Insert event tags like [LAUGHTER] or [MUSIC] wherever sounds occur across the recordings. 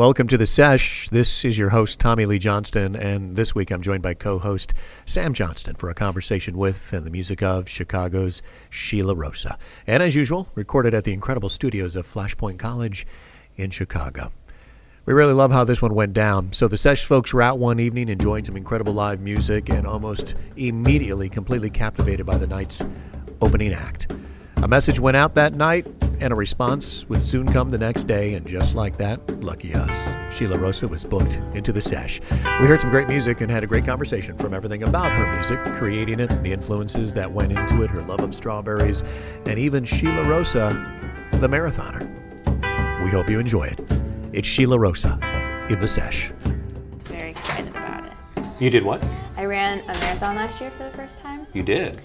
Welcome to the Sesh. This is your host, Tommy Lee Johnston, and this week I'm joined by co host Sam Johnston for a conversation with and the music of Chicago's Shi La Rosa. And as usual, recorded at the incredible studios of Flashpoint College in Chicago. We really love how this one went down. So the Sesh folks were out one evening enjoying some incredible live music and almost immediately completely captivated by the night's opening act. A message went out that night, and a response would soon come the next day, and just like that, lucky us, Shi La Rosa was booked into the sesh. We heard some great music and had a great conversation from everything about her music, creating it, the influences that went into it, her love of strawberries, and even Shi La Rosa, the marathoner. We hope you enjoy it. It's Shi La Rosa in the sesh. Very excited about it. You did what? I ran a marathon last year for the first time. You did.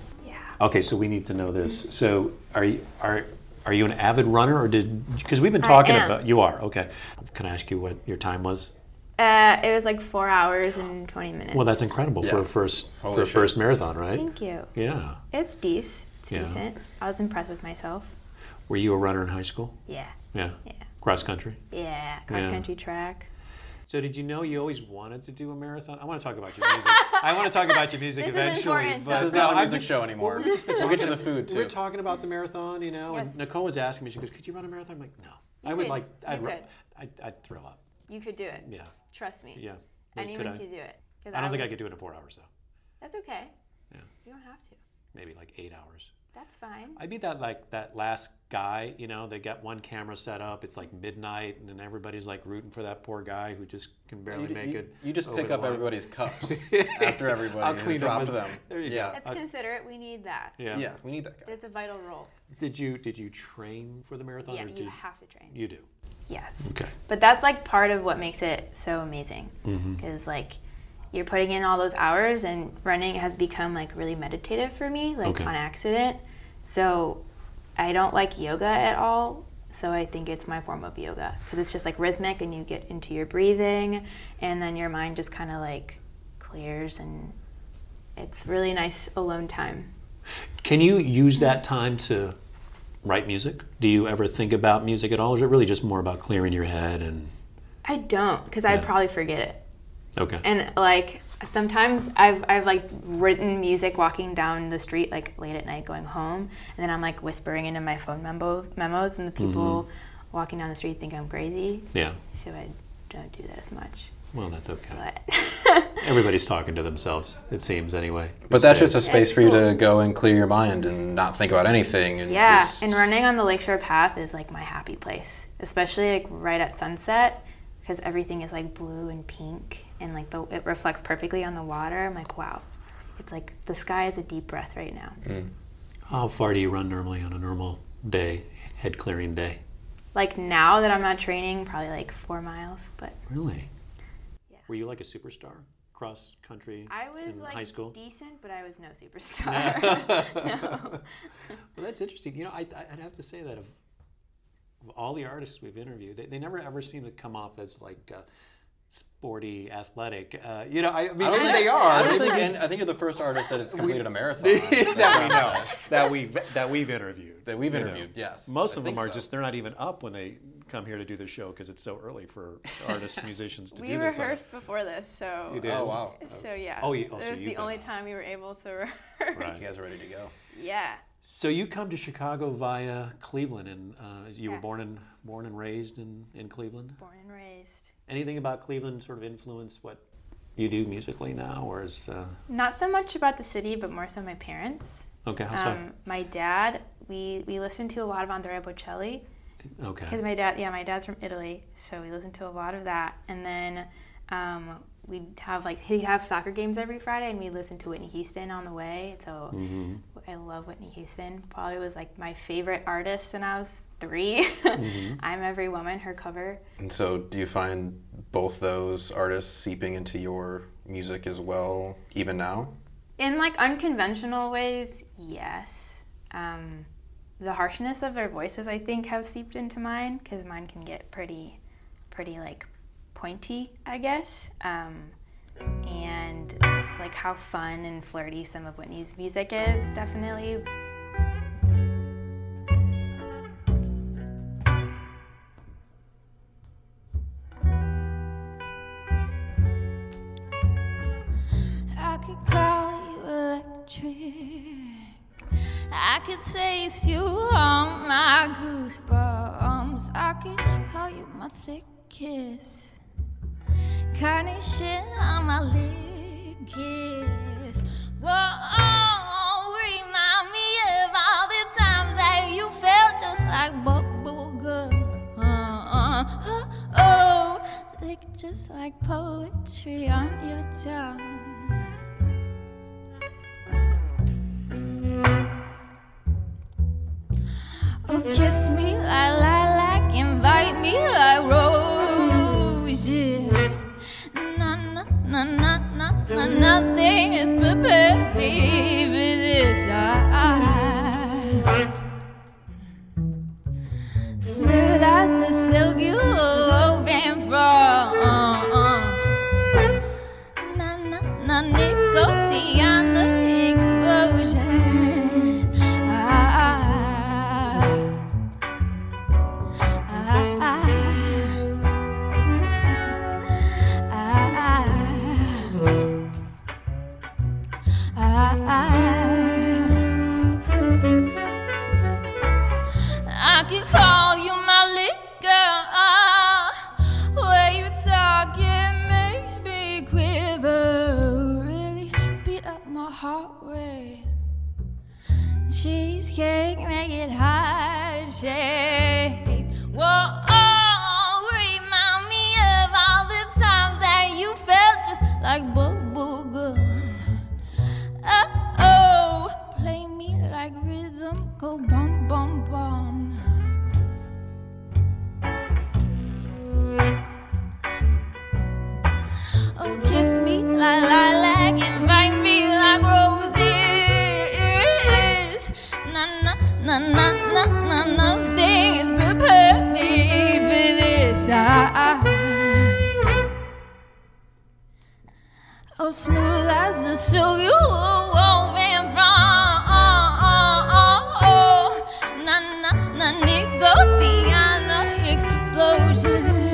Yeah. Okay, so we need to know this. So, are you are are you an avid runner, or did because we've been I talking am. about you are okay? Can I ask you what your time was? Uh, it was like four hours and 20 minutes. Well, that's incredible for a first Holy for a shit. first marathon, right? Thank you. Yeah. It's decent. It's Yeah. decent. I was impressed with myself. Were you a runner in high school? Yeah. Yeah. Yeah. Cross country. Yeah. Cross Yeah. country track. So did you know you always wanted to do a marathon? I want to talk about your music. I want to talk about your music [LAUGHS] This is eventually. important. but This is not a I'm music just- show anymore. Well, we've just been We'll get to talking- the food too. We're too. talking about the marathon, you know, Yes. and Nicole was asking me. She goes, "Could you run a marathon?" I'm like, "No, I would could. like. I'd, ru- could. I'd, I'd throw up. You could do it. Yeah, Trust me. yeah. Wait, Anyone could could, I? do it. 'Cause I don't think I could do it in four hours though. That's okay. Yeah. You don't have to. Maybe like eight hours. That's fine. I'd be that like that last guy, you know, they got one camera set up. It's like midnight, and then everybody's like rooting for that poor guy who just can barely You, make you- it. you just pick up line. everybody's [LAUGHS] cups after everybody I'll clean up dropped my- them. [LAUGHS] there you go. yeah. That's I- considerate. We need that. Yeah. yeah, we need that guy. It's a vital role. Did you did you train for the marathon? Yeah, or you did, have to train. You do. Yes. Okay. But that's like part of what makes it so amazing. Mm-hmm. Because like you're putting in all those hours and running has become like really meditative for me, like Okay. on accident. So I don't like yoga at all. So I think it's my form of yoga because it's just like rhythmic and you get into your breathing and then your mind just kind of like clears and it's really nice alone time. Can you use that time to write music? Do you ever think about music at all? Or is it really just more about clearing your head and I don't because Yeah. I'd probably forget it. Okay? and like sometimes I've I've like written music walking down the street like late at night going home, and then I'm like whispering into my phone memo memos, and the mm-hmm. people walking down the street think I'm crazy, yeah. so I don't do that as much. Well, that's okay. But [LAUGHS] Everybody's talking to themselves. It seems anyway. But these that's just a space That's for you cool. to go and clear your mind and not think about anything. And yeah, just- and running on the Lakeshore Path is like my happy place, especially like right at sunset because everything is like blue and pink, and like the it reflects perfectly on the water. I'm like, wow, it's like the sky is a deep breath right now. How far do you run normally on a normal day, head clearing day? like now that I'm not training, probably like four miles. But Really? Yeah. Were you like a superstar cross country I was in like high school? decent, but I was no [LAUGHS] superstar. no. Well, [LAUGHS] that's interesting. You know, I, I'd have to say that of, of all the artists we've interviewed, they, they never ever seem to come off as like uh, sporty, athletic. Uh, you know, I, I mean, I don't think they are. I don't Maybe think. they- I think you're the first artist that has completed a marathon. [LAUGHS] that we know that we've that we've interviewed. That we've you know. interviewed, yes. Most I of them are so. just they're not even up when they come here to do the show because it's so early for artists, [LAUGHS] musicians to we do this. rehearsed before this, so You did? Oh wow! so yeah. Oh, you- oh, it was you've the only on. time we were able to [LAUGHS] rehearse. Right. You guys are ready to go. Yeah. So you come to Chicago via Cleveland, and uh, you were born and born and raised in, in Cleveland. Born and raised. Anything about Cleveland sort of influence what you do musically now, or is uh, Not so much about the city, but more so my parents. okay? How so? Um, my dad, we we listened to a lot of Andrea Bocelli. okay. Because my dad, yeah, my dad's from Italy, so we listened to a lot of that. And then um, we'd have like he'd have soccer games every Friday, and we listened to Whitney Houston on the way. So hmm I love Whitney Houston. Probably was like my favorite artist when I was 3 [LAUGHS] I'm Every Woman, her cover. And so, do you find both those artists seeping into your music as well, even now? In like unconventional ways, yes. Um, the harshness of their voices, I think, have seeped into mine because mine can get pretty, pretty like pointy, I guess, um, and like how fun and flirty some of Whitney's music is, definitely. I could call you electric. I could taste you on my goosebumps. I could call you my thick kiss. Carnation on my lip kiss. Whoa, remind me of all the times that you felt just like bubble gum. Uh, oh, like just like poetry on your tongue. Oh, kiss me like lilac, invite me like has prepared me for this. I, smooth my. Cheesecake, make it heart shape. Whoa, oh, remind me of all the times that you felt just like gum. Oh, oh, play me like rhythm, go bum bum bum. Oh, kiss me like oh, smooth as the silk you woven from. Na na na, nicotine on the explosion.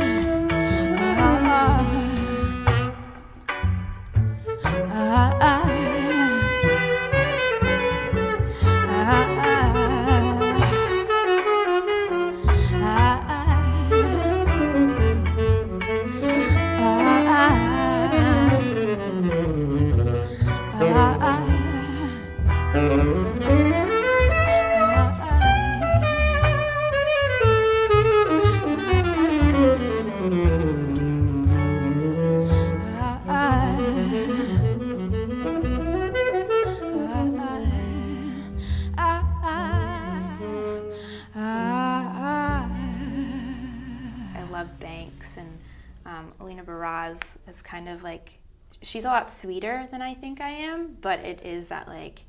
She's a lot sweeter than I think I am, but it is that like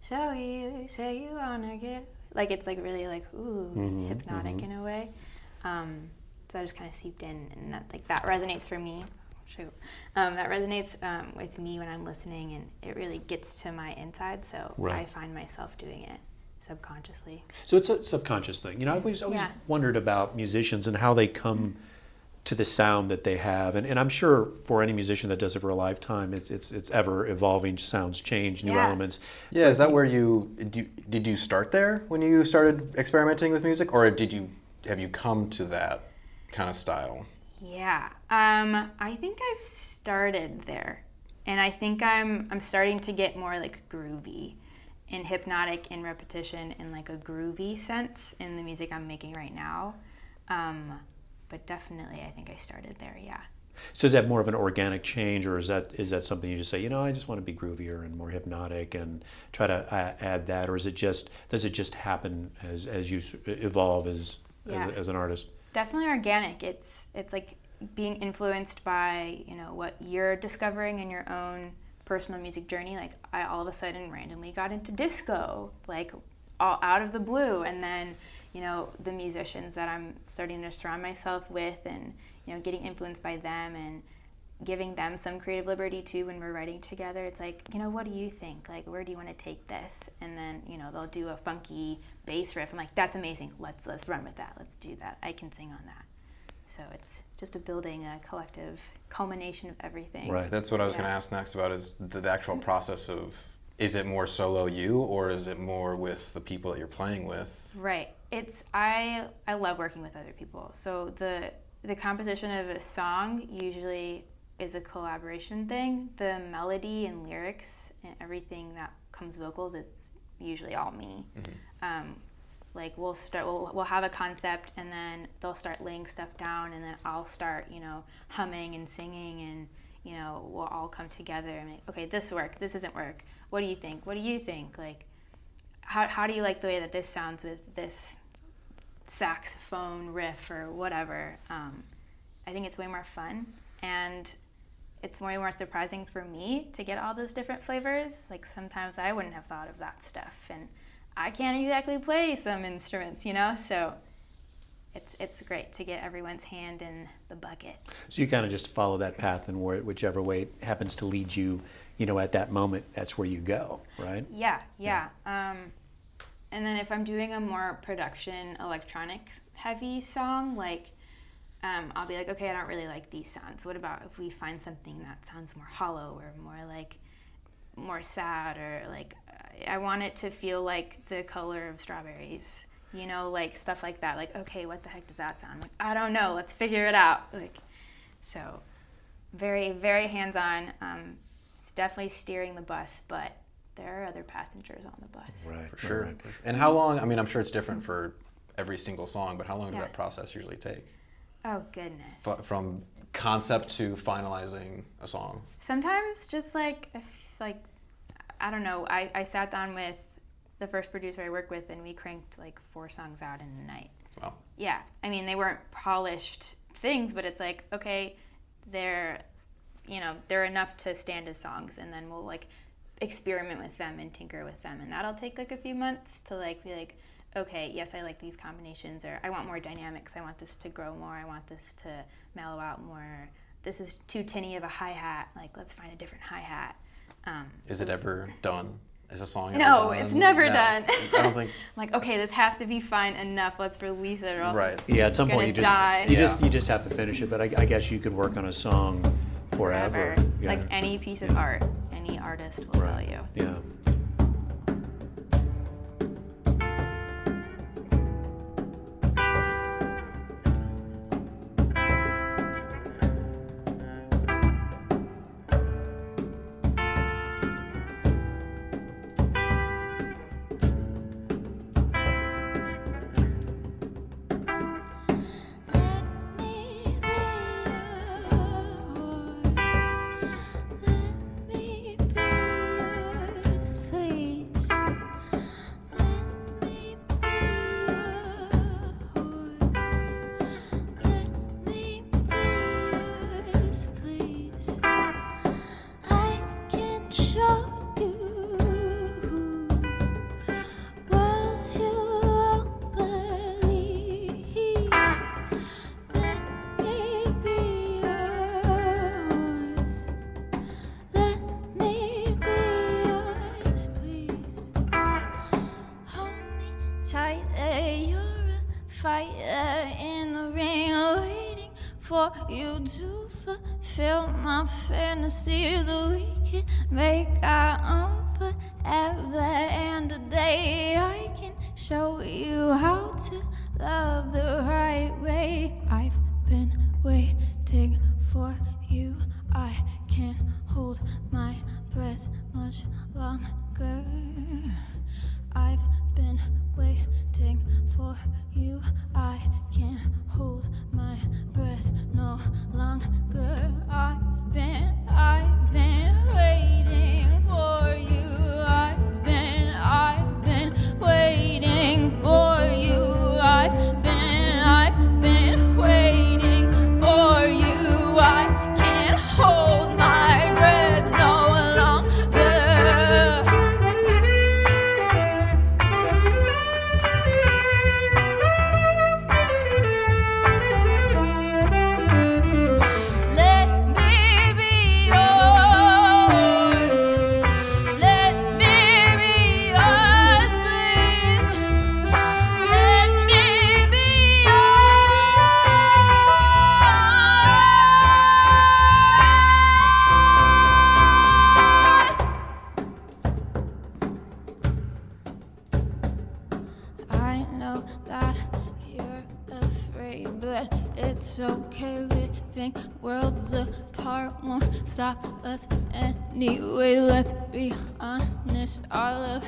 so you say you wanna get like it's like really like ooh hypnotic in a way. Um, so that just kind of seeped in, and that like that resonates for me. Shoot, um, that resonates um, with me when I'm listening, and it really gets to my inside. So Right. I find myself doing it subconsciously. So it's a subconscious thing. You know, I've always, always Yeah. wondered about musicians and how they come to the sound that they have. And, and I'm sure for any musician that does it for a lifetime, it's, it's, it's ever evolving, sounds change, new Yeah. elements. Yeah, is that where you did, you did you start there when you started experimenting with music, or did you have you come to that kind of style? Yeah, um, I think I've started there, and I think I'm I'm starting to get more like groovy, and hypnotic in repetition in like a groovy sense in the music I'm making right now. Um, but definitely, I think I started there. Yeah. So is that more of an organic change, or is that is that something you just say, you know, I just want to be groovier and more hypnotic, and try to uh, add that, or is it just does it just happen as as you evolve as Yeah. as, as an artist? definitely organic. It's it's like being influenced by you know what you're discovering in your own personal music journey. Like I all of a sudden randomly got into disco, like all out of the blue, and then you know the musicians that I'm starting to surround myself with, and you know getting influenced by them and giving them some creative liberty too when we're writing together. It's like, you know, what do you think? Like, where do you want to take this? And then, you know, they'll do a funky bass riff. I'm like, that's amazing. Let's let's run with that. Let's do that. I can sing on that. So it's just a building, a collective culmination of everything. Right. That's what I was Yeah. going to ask next about is the, the actual process of is it more solo you or is it more with the people that you're playing with? Right. It's I I love working with other people. So the the composition of a song usually is a collaboration thing. The melody and lyrics and everything that comes vocals, it's usually all me. Um, like we'll start we'll, we'll have a concept and then they'll start laying stuff down and then I'll start, you know, humming and singing and you know, we'll all come together and like, okay, this work, this doesn't work. What do you think? What do you think? Like how, how do you like the way that this sounds with this saxophone riff or whatever um, i think it's way more fun and it's way more surprising for me to get all those different flavors like sometimes i wouldn't have thought of that stuff and i can't exactly play some instruments you know so it's, it's great to get everyone's hand in the bucket So you kind of just follow that path, and where, whichever way it happens to lead you, you know, at that moment, that's where you go, right? Yeah, yeah. Um, and then if I'm doing a more production electronic heavy song, like um, I'll be like, okay, I don't really like these sounds. What about if we find something that sounds more hollow or more like more sad or like I want it to feel like the color of strawberries, you know, like stuff like that. Like, okay, what the heck does that sound like? I don't know. Mm-hmm. Let's figure it out. Like, so very, very hands on. Um, it's definitely steering the bus, but there are other passengers on the bus. Right, For sure. And how mm-hmm. long, I mean, I'm sure it's different mm-hmm. for every single song, but how long does Yeah. that process usually take? Oh goodness. F- from concept to finalizing a song? Sometimes just like if like I don't know, I, I sat down with the first producer I work with and we cranked like four songs out in a night. Wow. Yeah. I mean they weren't polished things, but it's like, okay, they're you know, they're enough to stand as songs and then we'll like experiment with them and tinker with them and that'll take like a few months to like be like okay yes i like these combinations or i want more dynamics i want this to grow more i want this to mellow out more this is too tinny of a hi-hat like let's find a different hi-hat um, Is it ever done? Is a song ever No, done? it's never No. done. I don't think. [LAUGHS] like okay this has to be fine enough let's release it or else Right. Yeah, at some point you just die. you just you just have to finish it. But I, I guess you could work on a song forever. forever. Yeah. like any piece of art any artist will tell you Yeah. You to fulfill my fantasies. We can make our own forever and a day. I can show you how to love the right way. I've been waiting for you. I can't hold my breath much longer. Stop us anyway. Let's be honest, our love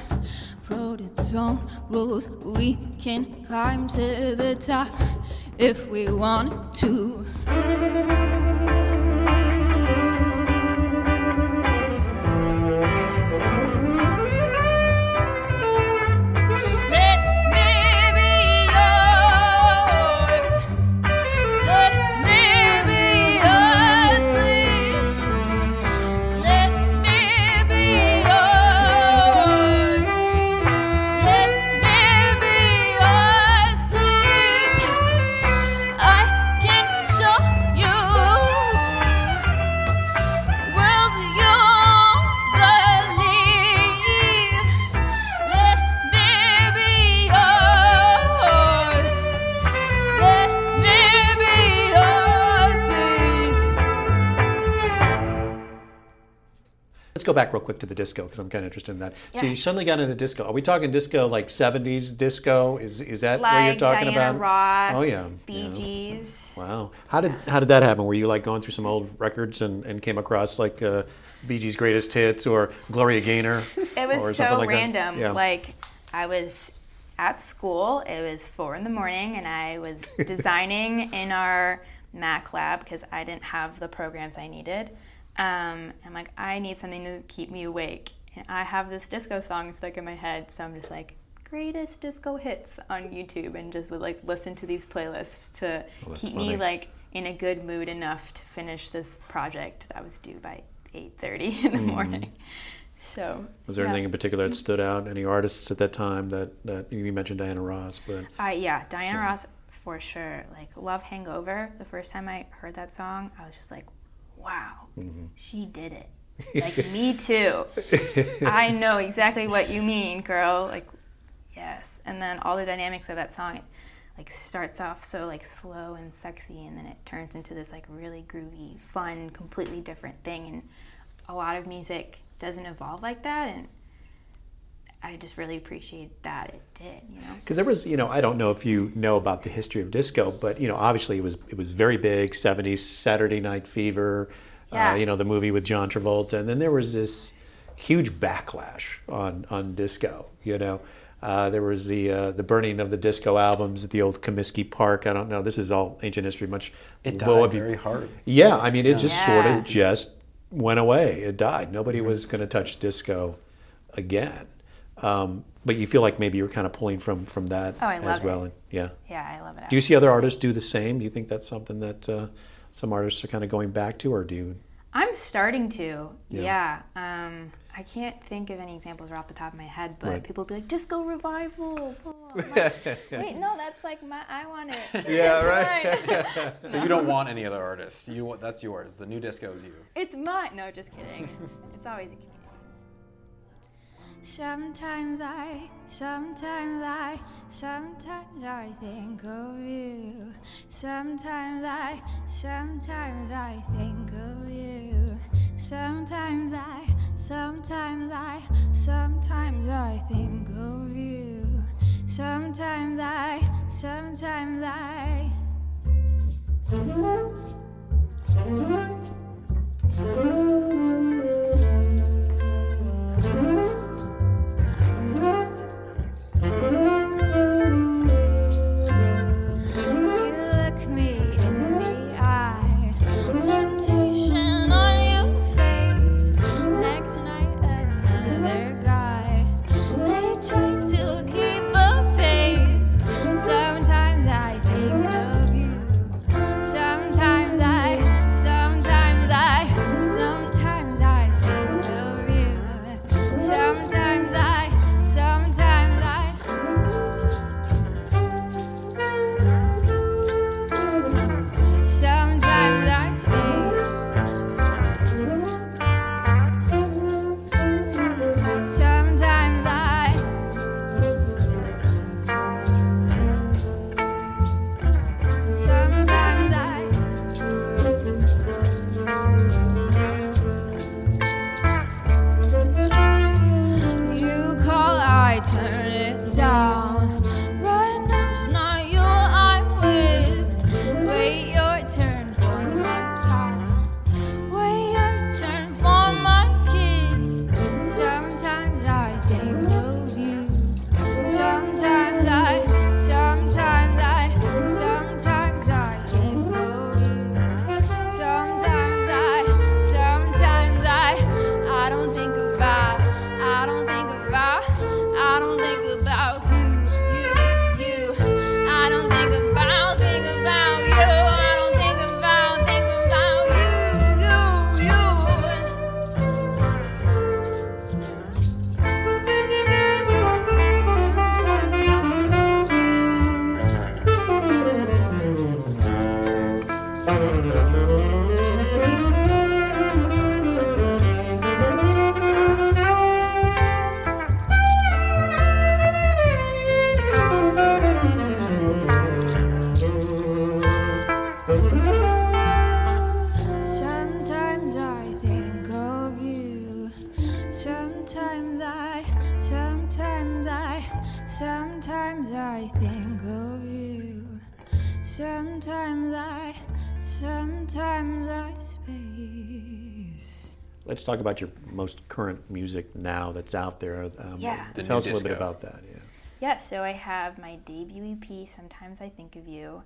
wrote its own rules. We can climb to the top if we want to. Back real quick to the disco because I'm kind of interested in that. So you suddenly got into disco. Are we talking disco like 70s disco? Is is that what you're talking Diana about? Ross, Oh yeah. Bee yeah. Gees. Wow. How did how did that happen? Were you like going through some old records and, and came across like uh, Bee Gees' greatest hits or Gloria Gaynor? [LAUGHS] It was so like random. Yeah. Like I was at school. It was four in the morning, and I was [LAUGHS] designing in our Mac lab because I didn't have the programs I needed. Um, I'm like, I need something to keep me awake, and I have this disco song stuck in my head. So I'm just like, greatest disco hits on YouTube, and just would like listen to these playlists to Oh, that's keep funny. me like in a good mood enough to finish this project that was due by 8:30 in the morning. So Mm-hmm. Was there yeah. anything in particular that stood out? Any artists at that time that, that you mentioned Diana Ross, but Uh, yeah, Diana Ross for sure. Like Love Hangover. The first time I heard that song, I was just like, wow, Mm-hmm. she did it. Like me too. [LAUGHS] I know exactly what you mean, girl. Like, yes. And then all the dynamics of that song, it like starts off so like slow and sexy, and then it turns into this like really groovy, fun, completely different thing. And a lot of music doesn't evolve like that, and I just really appreciate that it did. You know. because there was, you know, I don't know if you know about the history of disco, but you know, obviously it was it was very big. '70s Saturday Night Fever, Yeah. uh, you know, the movie with John Travolta, and then there was this huge backlash on on disco. You know, uh, there was the uh, the burning of the disco albums at the old Comiskey Park. I don't know. This is all ancient history. Much It what died be- very hard. Yeah, I mean, it just sort of just went away. It died. Nobody Mm-hmm. was going to touch disco again. Um, but you feel like maybe you're kind of pulling from from that Oh, I as love well. it. Yeah. Yeah, I love it. Do you see other artists do the same? Do you think that's something that uh, some artists are kind of going back to, or do you? I'm starting to. Yeah. Yeah. Um, I can't think of any examples right off the top of my head, but Right. people be like, "Disco revival." blah, blah, blah." I'm like, [LAUGHS] Wait, no, that's like my. I want it. [LAUGHS] Yeah, it's right. [LAUGHS] So you don't want any other artists. You want that's yours. The new disco is you. it's mine. No, just kidding. it's always. Sometimes I, sometimes I, sometimes I think of you. Sometimes I, sometimes I think of you. Sometimes I, sometimes I, sometimes I think of you. Sometimes I, sometimes I. You [LAUGHS] sometimes I space. Let's talk about your most current music now that's out there. Um, Yeah. The Tell us a little bit about that. Yeah. Yeah, so I have my debut EP, Sometimes I Think of You,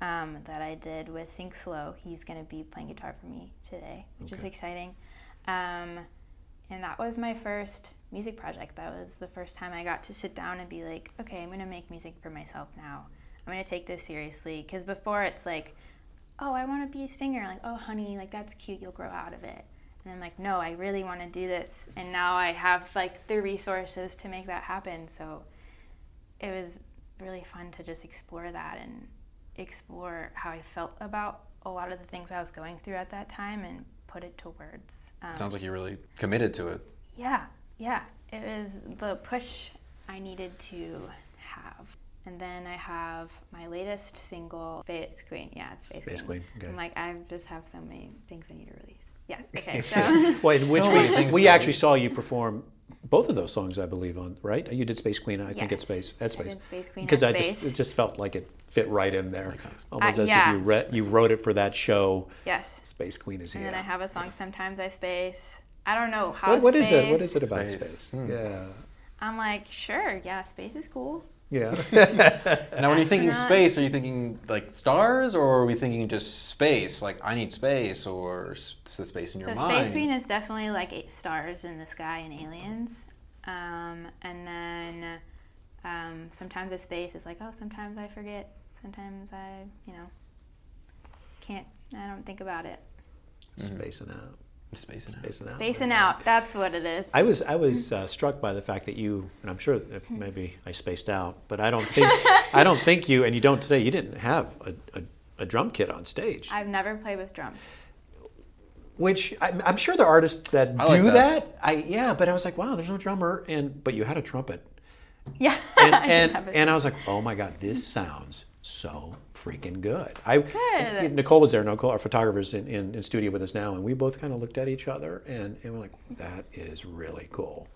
um, that I did with Think Slow. He's going to be playing guitar for me today, which is exciting. Um, and that was my first music project. That was the first time I got to sit down and be like, okay, I'm going to make music for myself now. I'm going to take this seriously. Because before it's like, oh, I want to be a singer. Like, oh, honey, like that's cute. You'll grow out of it. And I'm like, no, I really want to do this. And now I have like the resources to make that happen. So it was really fun to just explore that and explore how I felt about a lot of the things I was going through at that time and put it to words. Um, Sounds like you're really committed to it. yeah, yeah. It was the push I needed to. And then I have my latest single, Space Queen. Yeah, it's Space, Space Queen, okay. I'm like, I just have so many things I need to release. Yes, [LAUGHS] okay, so. [LAUGHS] Well, in which So we, we actually saw you perform both of those songs, I believe, on right. You did Space Queen. I think it's Yes. Space. At I Space. did Space Queen because at I just it just felt like it fit right in there, almost Uh, as yeah. if you re- you wrote it for that show. yes. Space Queen is And here. And then I have a song, Sometimes I Space. I don't know how what, what is it? What is it about Space. space? Hmm. Yeah, I'm like, sure, yeah, space is cool. Yeah. [LAUGHS] Now, when you're thinking Astronaut. space, are you thinking like stars, or are we thinking just space? Like I need space, or s- the space in your So mind? Space Queen is definitely like eight stars in the sky and aliens. Um, and then um, sometimes the space is like, oh, sometimes I forget. Sometimes I, you know, can't, I don't think about it. Spacing out. Space and Spacing out. Spacing out, that's what it is. I was I was uh, struck by the fact that you and I'm sure that maybe I spaced out, but I don't think I don't think you and you don't today. You didn't have a, a, a drum kit on stage, I've never played with drums. which I'm, I'm sure there are artists that I like do that. that. I yeah, but I was like, wow, there's no drummer, and but you had a trumpet, Yeah. and [LAUGHS] and, have it. and I was like, oh my god, this sounds so freaking good. I Good. Nicole was there. Nicole, our photographer's in, in, in studio with us now, and we both kind of looked at each other and, and we're like, that is really cool.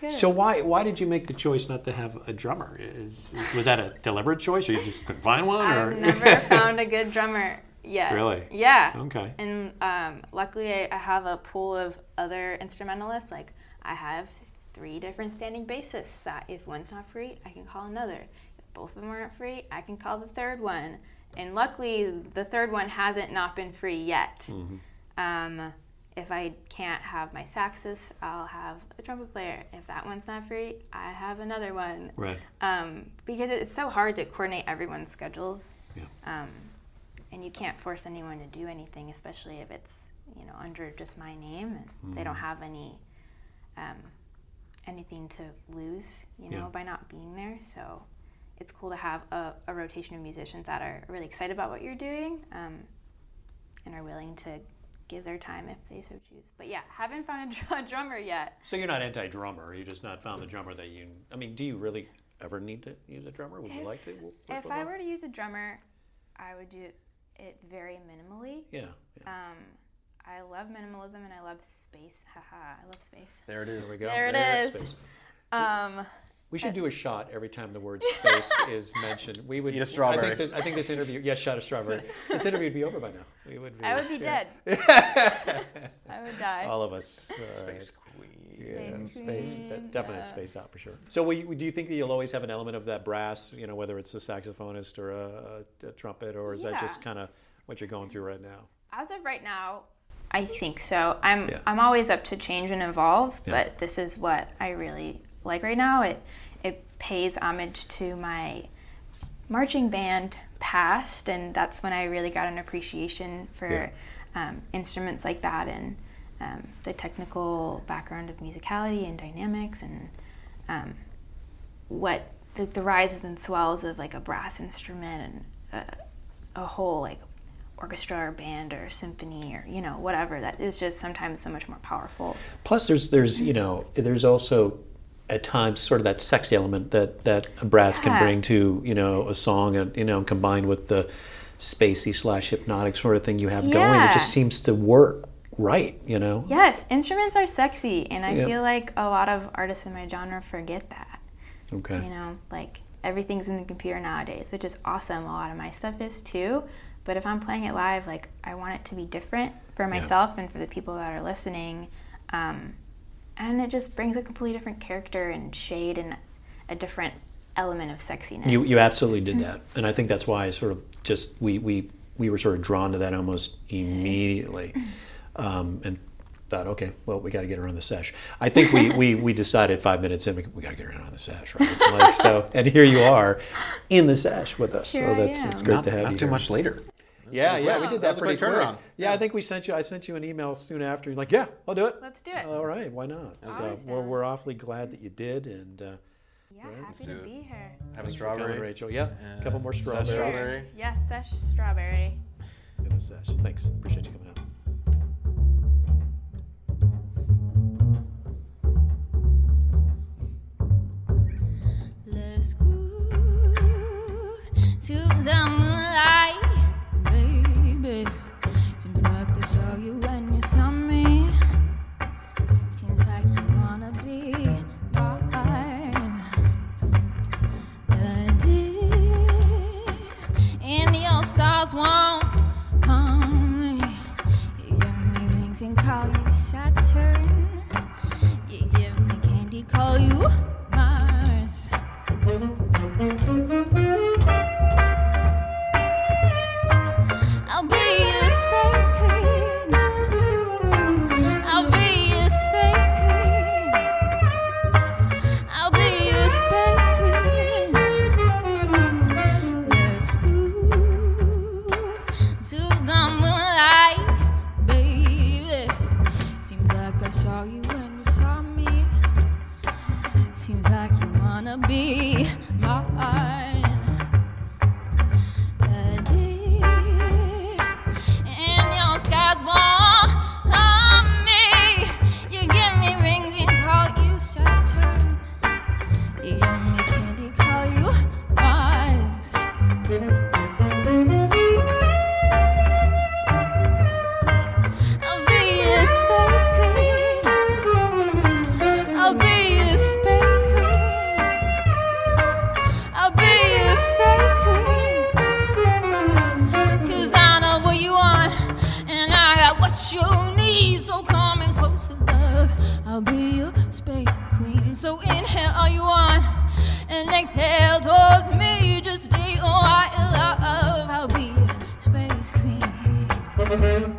Good. So why why did you make the choice not to have a drummer? Is was that a deliberate choice, or you just couldn't find one? Or I've never [LAUGHS] found a good drummer yet. Really? Yeah. Okay. And um, luckily, I, I have a pool of other instrumentalists. Like, I have three different standing bassists that if one's not free, I can call another. Both of them aren't free, I can call the third one. And luckily, the third one hasn't not been free yet. Um, if I can't have my saxist, I'll have a trumpet player. If that one's not free, I have another one right? um, because it's so hard to coordinate everyone's schedules. Yeah. Um, and you can't force anyone to do anything, especially if it's you know under just my name and they don't Mm-hmm. have any um, anything to lose, you know, Yeah. by not being there. So it's cool to have a, a rotation of musicians that are really excited about what you're doing um, and are willing to give their time if they so choose. But yeah, haven't found a, dr- [LAUGHS] a drummer yet. So you're not anti-drummer. You just not found the drummer that you. I mean, do you really ever need to use a drummer? Would you like to? work If I were to use a drummer, I would do it very minimally. yeah. yeah. Um, I love minimalism and I love space. Haha, I love space. There it is. There we go. There it There's is. space. Um, We should uh, do a shot every time the word space [LAUGHS] is mentioned. We would Eat a strawberry. I think, this, I think this interview. Yes, shot a strawberry. [LAUGHS] This interview would be over by now. We would. Be, I would be yeah. dead. [LAUGHS] I would die. All of us. All right. Space Queen. Yeah, Space space, Queen, that definite yeah. space out for sure. So, will you, do you think that you'll always have an element of that brass? You know, whether it's a saxophonist or a, a, a trumpet, or is that just kind of what you're going through right now? As of right now, I think so. I'm Yeah. I'm always up to change and evolve, Yeah. but this is what I really like right now. It it pays homage to my marching band past, and that's when I really got an appreciation for Yeah. um, instruments like that and um, the technical background of musicality and dynamics and um, what the, the rises and swells of like a brass instrument and a, a whole like orchestra or band or symphony or you know whatever that is just sometimes so much more powerful Plus, there's there's you know there's also at times sort of that sexy element that that a brass can bring to you know a song, and you know combined with the spacey slash hypnotic sort of thing you have going, it just seems to work right. You know. yes instruments are sexy and i Yeah. feel like a lot of artists in my genre forget that Okay. you know like everything's in the computer nowadays, which is awesome. A lot of my stuff is too. But if I'm playing it live, like I want it to be different for myself and for the people that are listening. Um, and it just brings a completely different character and shade and a different element of sexiness. You you absolutely did that, and I think that's why I sort of just we we we were sort of drawn to that almost immediately, um, and thought, okay, well, we got to get her on the sesh. I think we we, we decided five minutes in, we, we got to get her on the sesh, right? Like, so, and here you are in the sesh with us. Here so that's am. it's great Not, to have not you too here. much later. Yeah, yeah, we did That was that a pretty quick quick. turnaround. Yeah, I think we sent you. I sent you an email soon after. You're like, yeah, I'll do it. Let's do it. All right, why not? So Always we're, we're awfully glad that you did, and uh, yeah, happy do to be here. Have a thanks for coming, strawberry. Rachel. Yeah, a couple more Zest strawberries. strawberry. Cheers. Yes, sesh strawberry. in the sesh. Thanks. Appreciate you coming out. Call you and exhale towards me. Just stay I love. I'll be space queen.